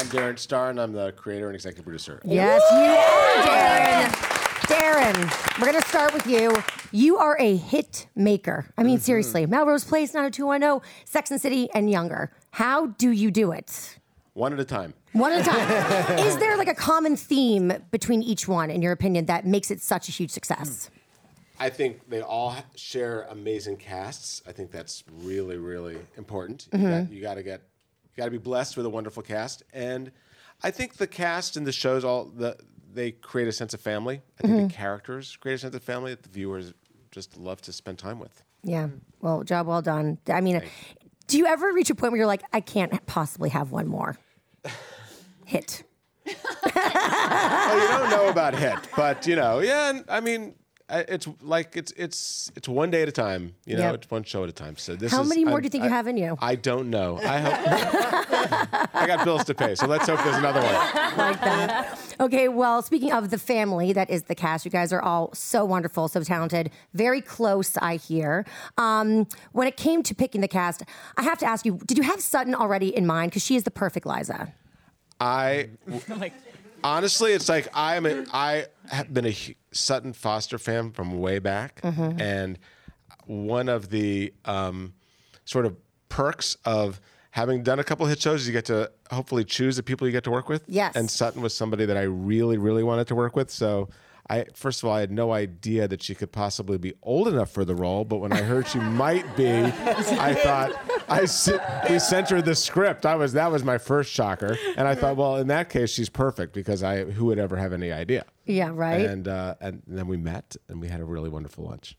I'm Darren Star, and I'm the creator and executive producer. Yes, you are, Darren. Darren, we're going to start with you. You are a hit maker. I mean, mm-hmm. seriously, Melrose Place, 90210, Sex and City, and Younger. How do you do it? One at a time. One at a time. Is there like a common theme between each one, in your opinion, that makes it such a huge success? Hmm. I think they all share amazing casts. I think that's really, really important. You, mm-hmm. got, you got to get, you got to be blessed with a wonderful cast, and I think the cast and the shows all the they create a sense of family. I think the mm-hmm. characters create a sense of family that the viewers just love to spend time with. Yeah. Well, job well done. I mean, do you ever reach a point where you're like, I can't possibly have one more hit? well, you don't know about hit, but you know, yeah. and, I mean, it's like it's it's it's one day at a time. You know, Yep. it's one show at a time. So this. How is- many more I'm- do you think you I- have in you? I don't know. I hope. I got bills to pay, so let's hope there's another one. like that. Okay, well, speaking of the family that is the cast, you guys are all so wonderful, so talented, very close, I hear. Um, when it came to picking the cast, I have to ask you, did you have Sutton already in mind? Because she is the perfect Liza. I honestly, it's like I'm a, I have been a Sutton Foster fan from way back, Mm-hmm. and one of the um, sort of perks of having done a couple hit shows is you get to hopefully choose the people you get to work with. Yes. and Sutton was somebody that I really, really wanted to work with. So. I, first of all, I had no idea that she could possibly be old enough for the role, but when I heard she might be, I thought I we sent her the script. I was that was my first shocker, and I thought, well, in that case, she's perfect because I who would ever have any idea? Yeah, right? And uh, and then we met and we had a really wonderful lunch.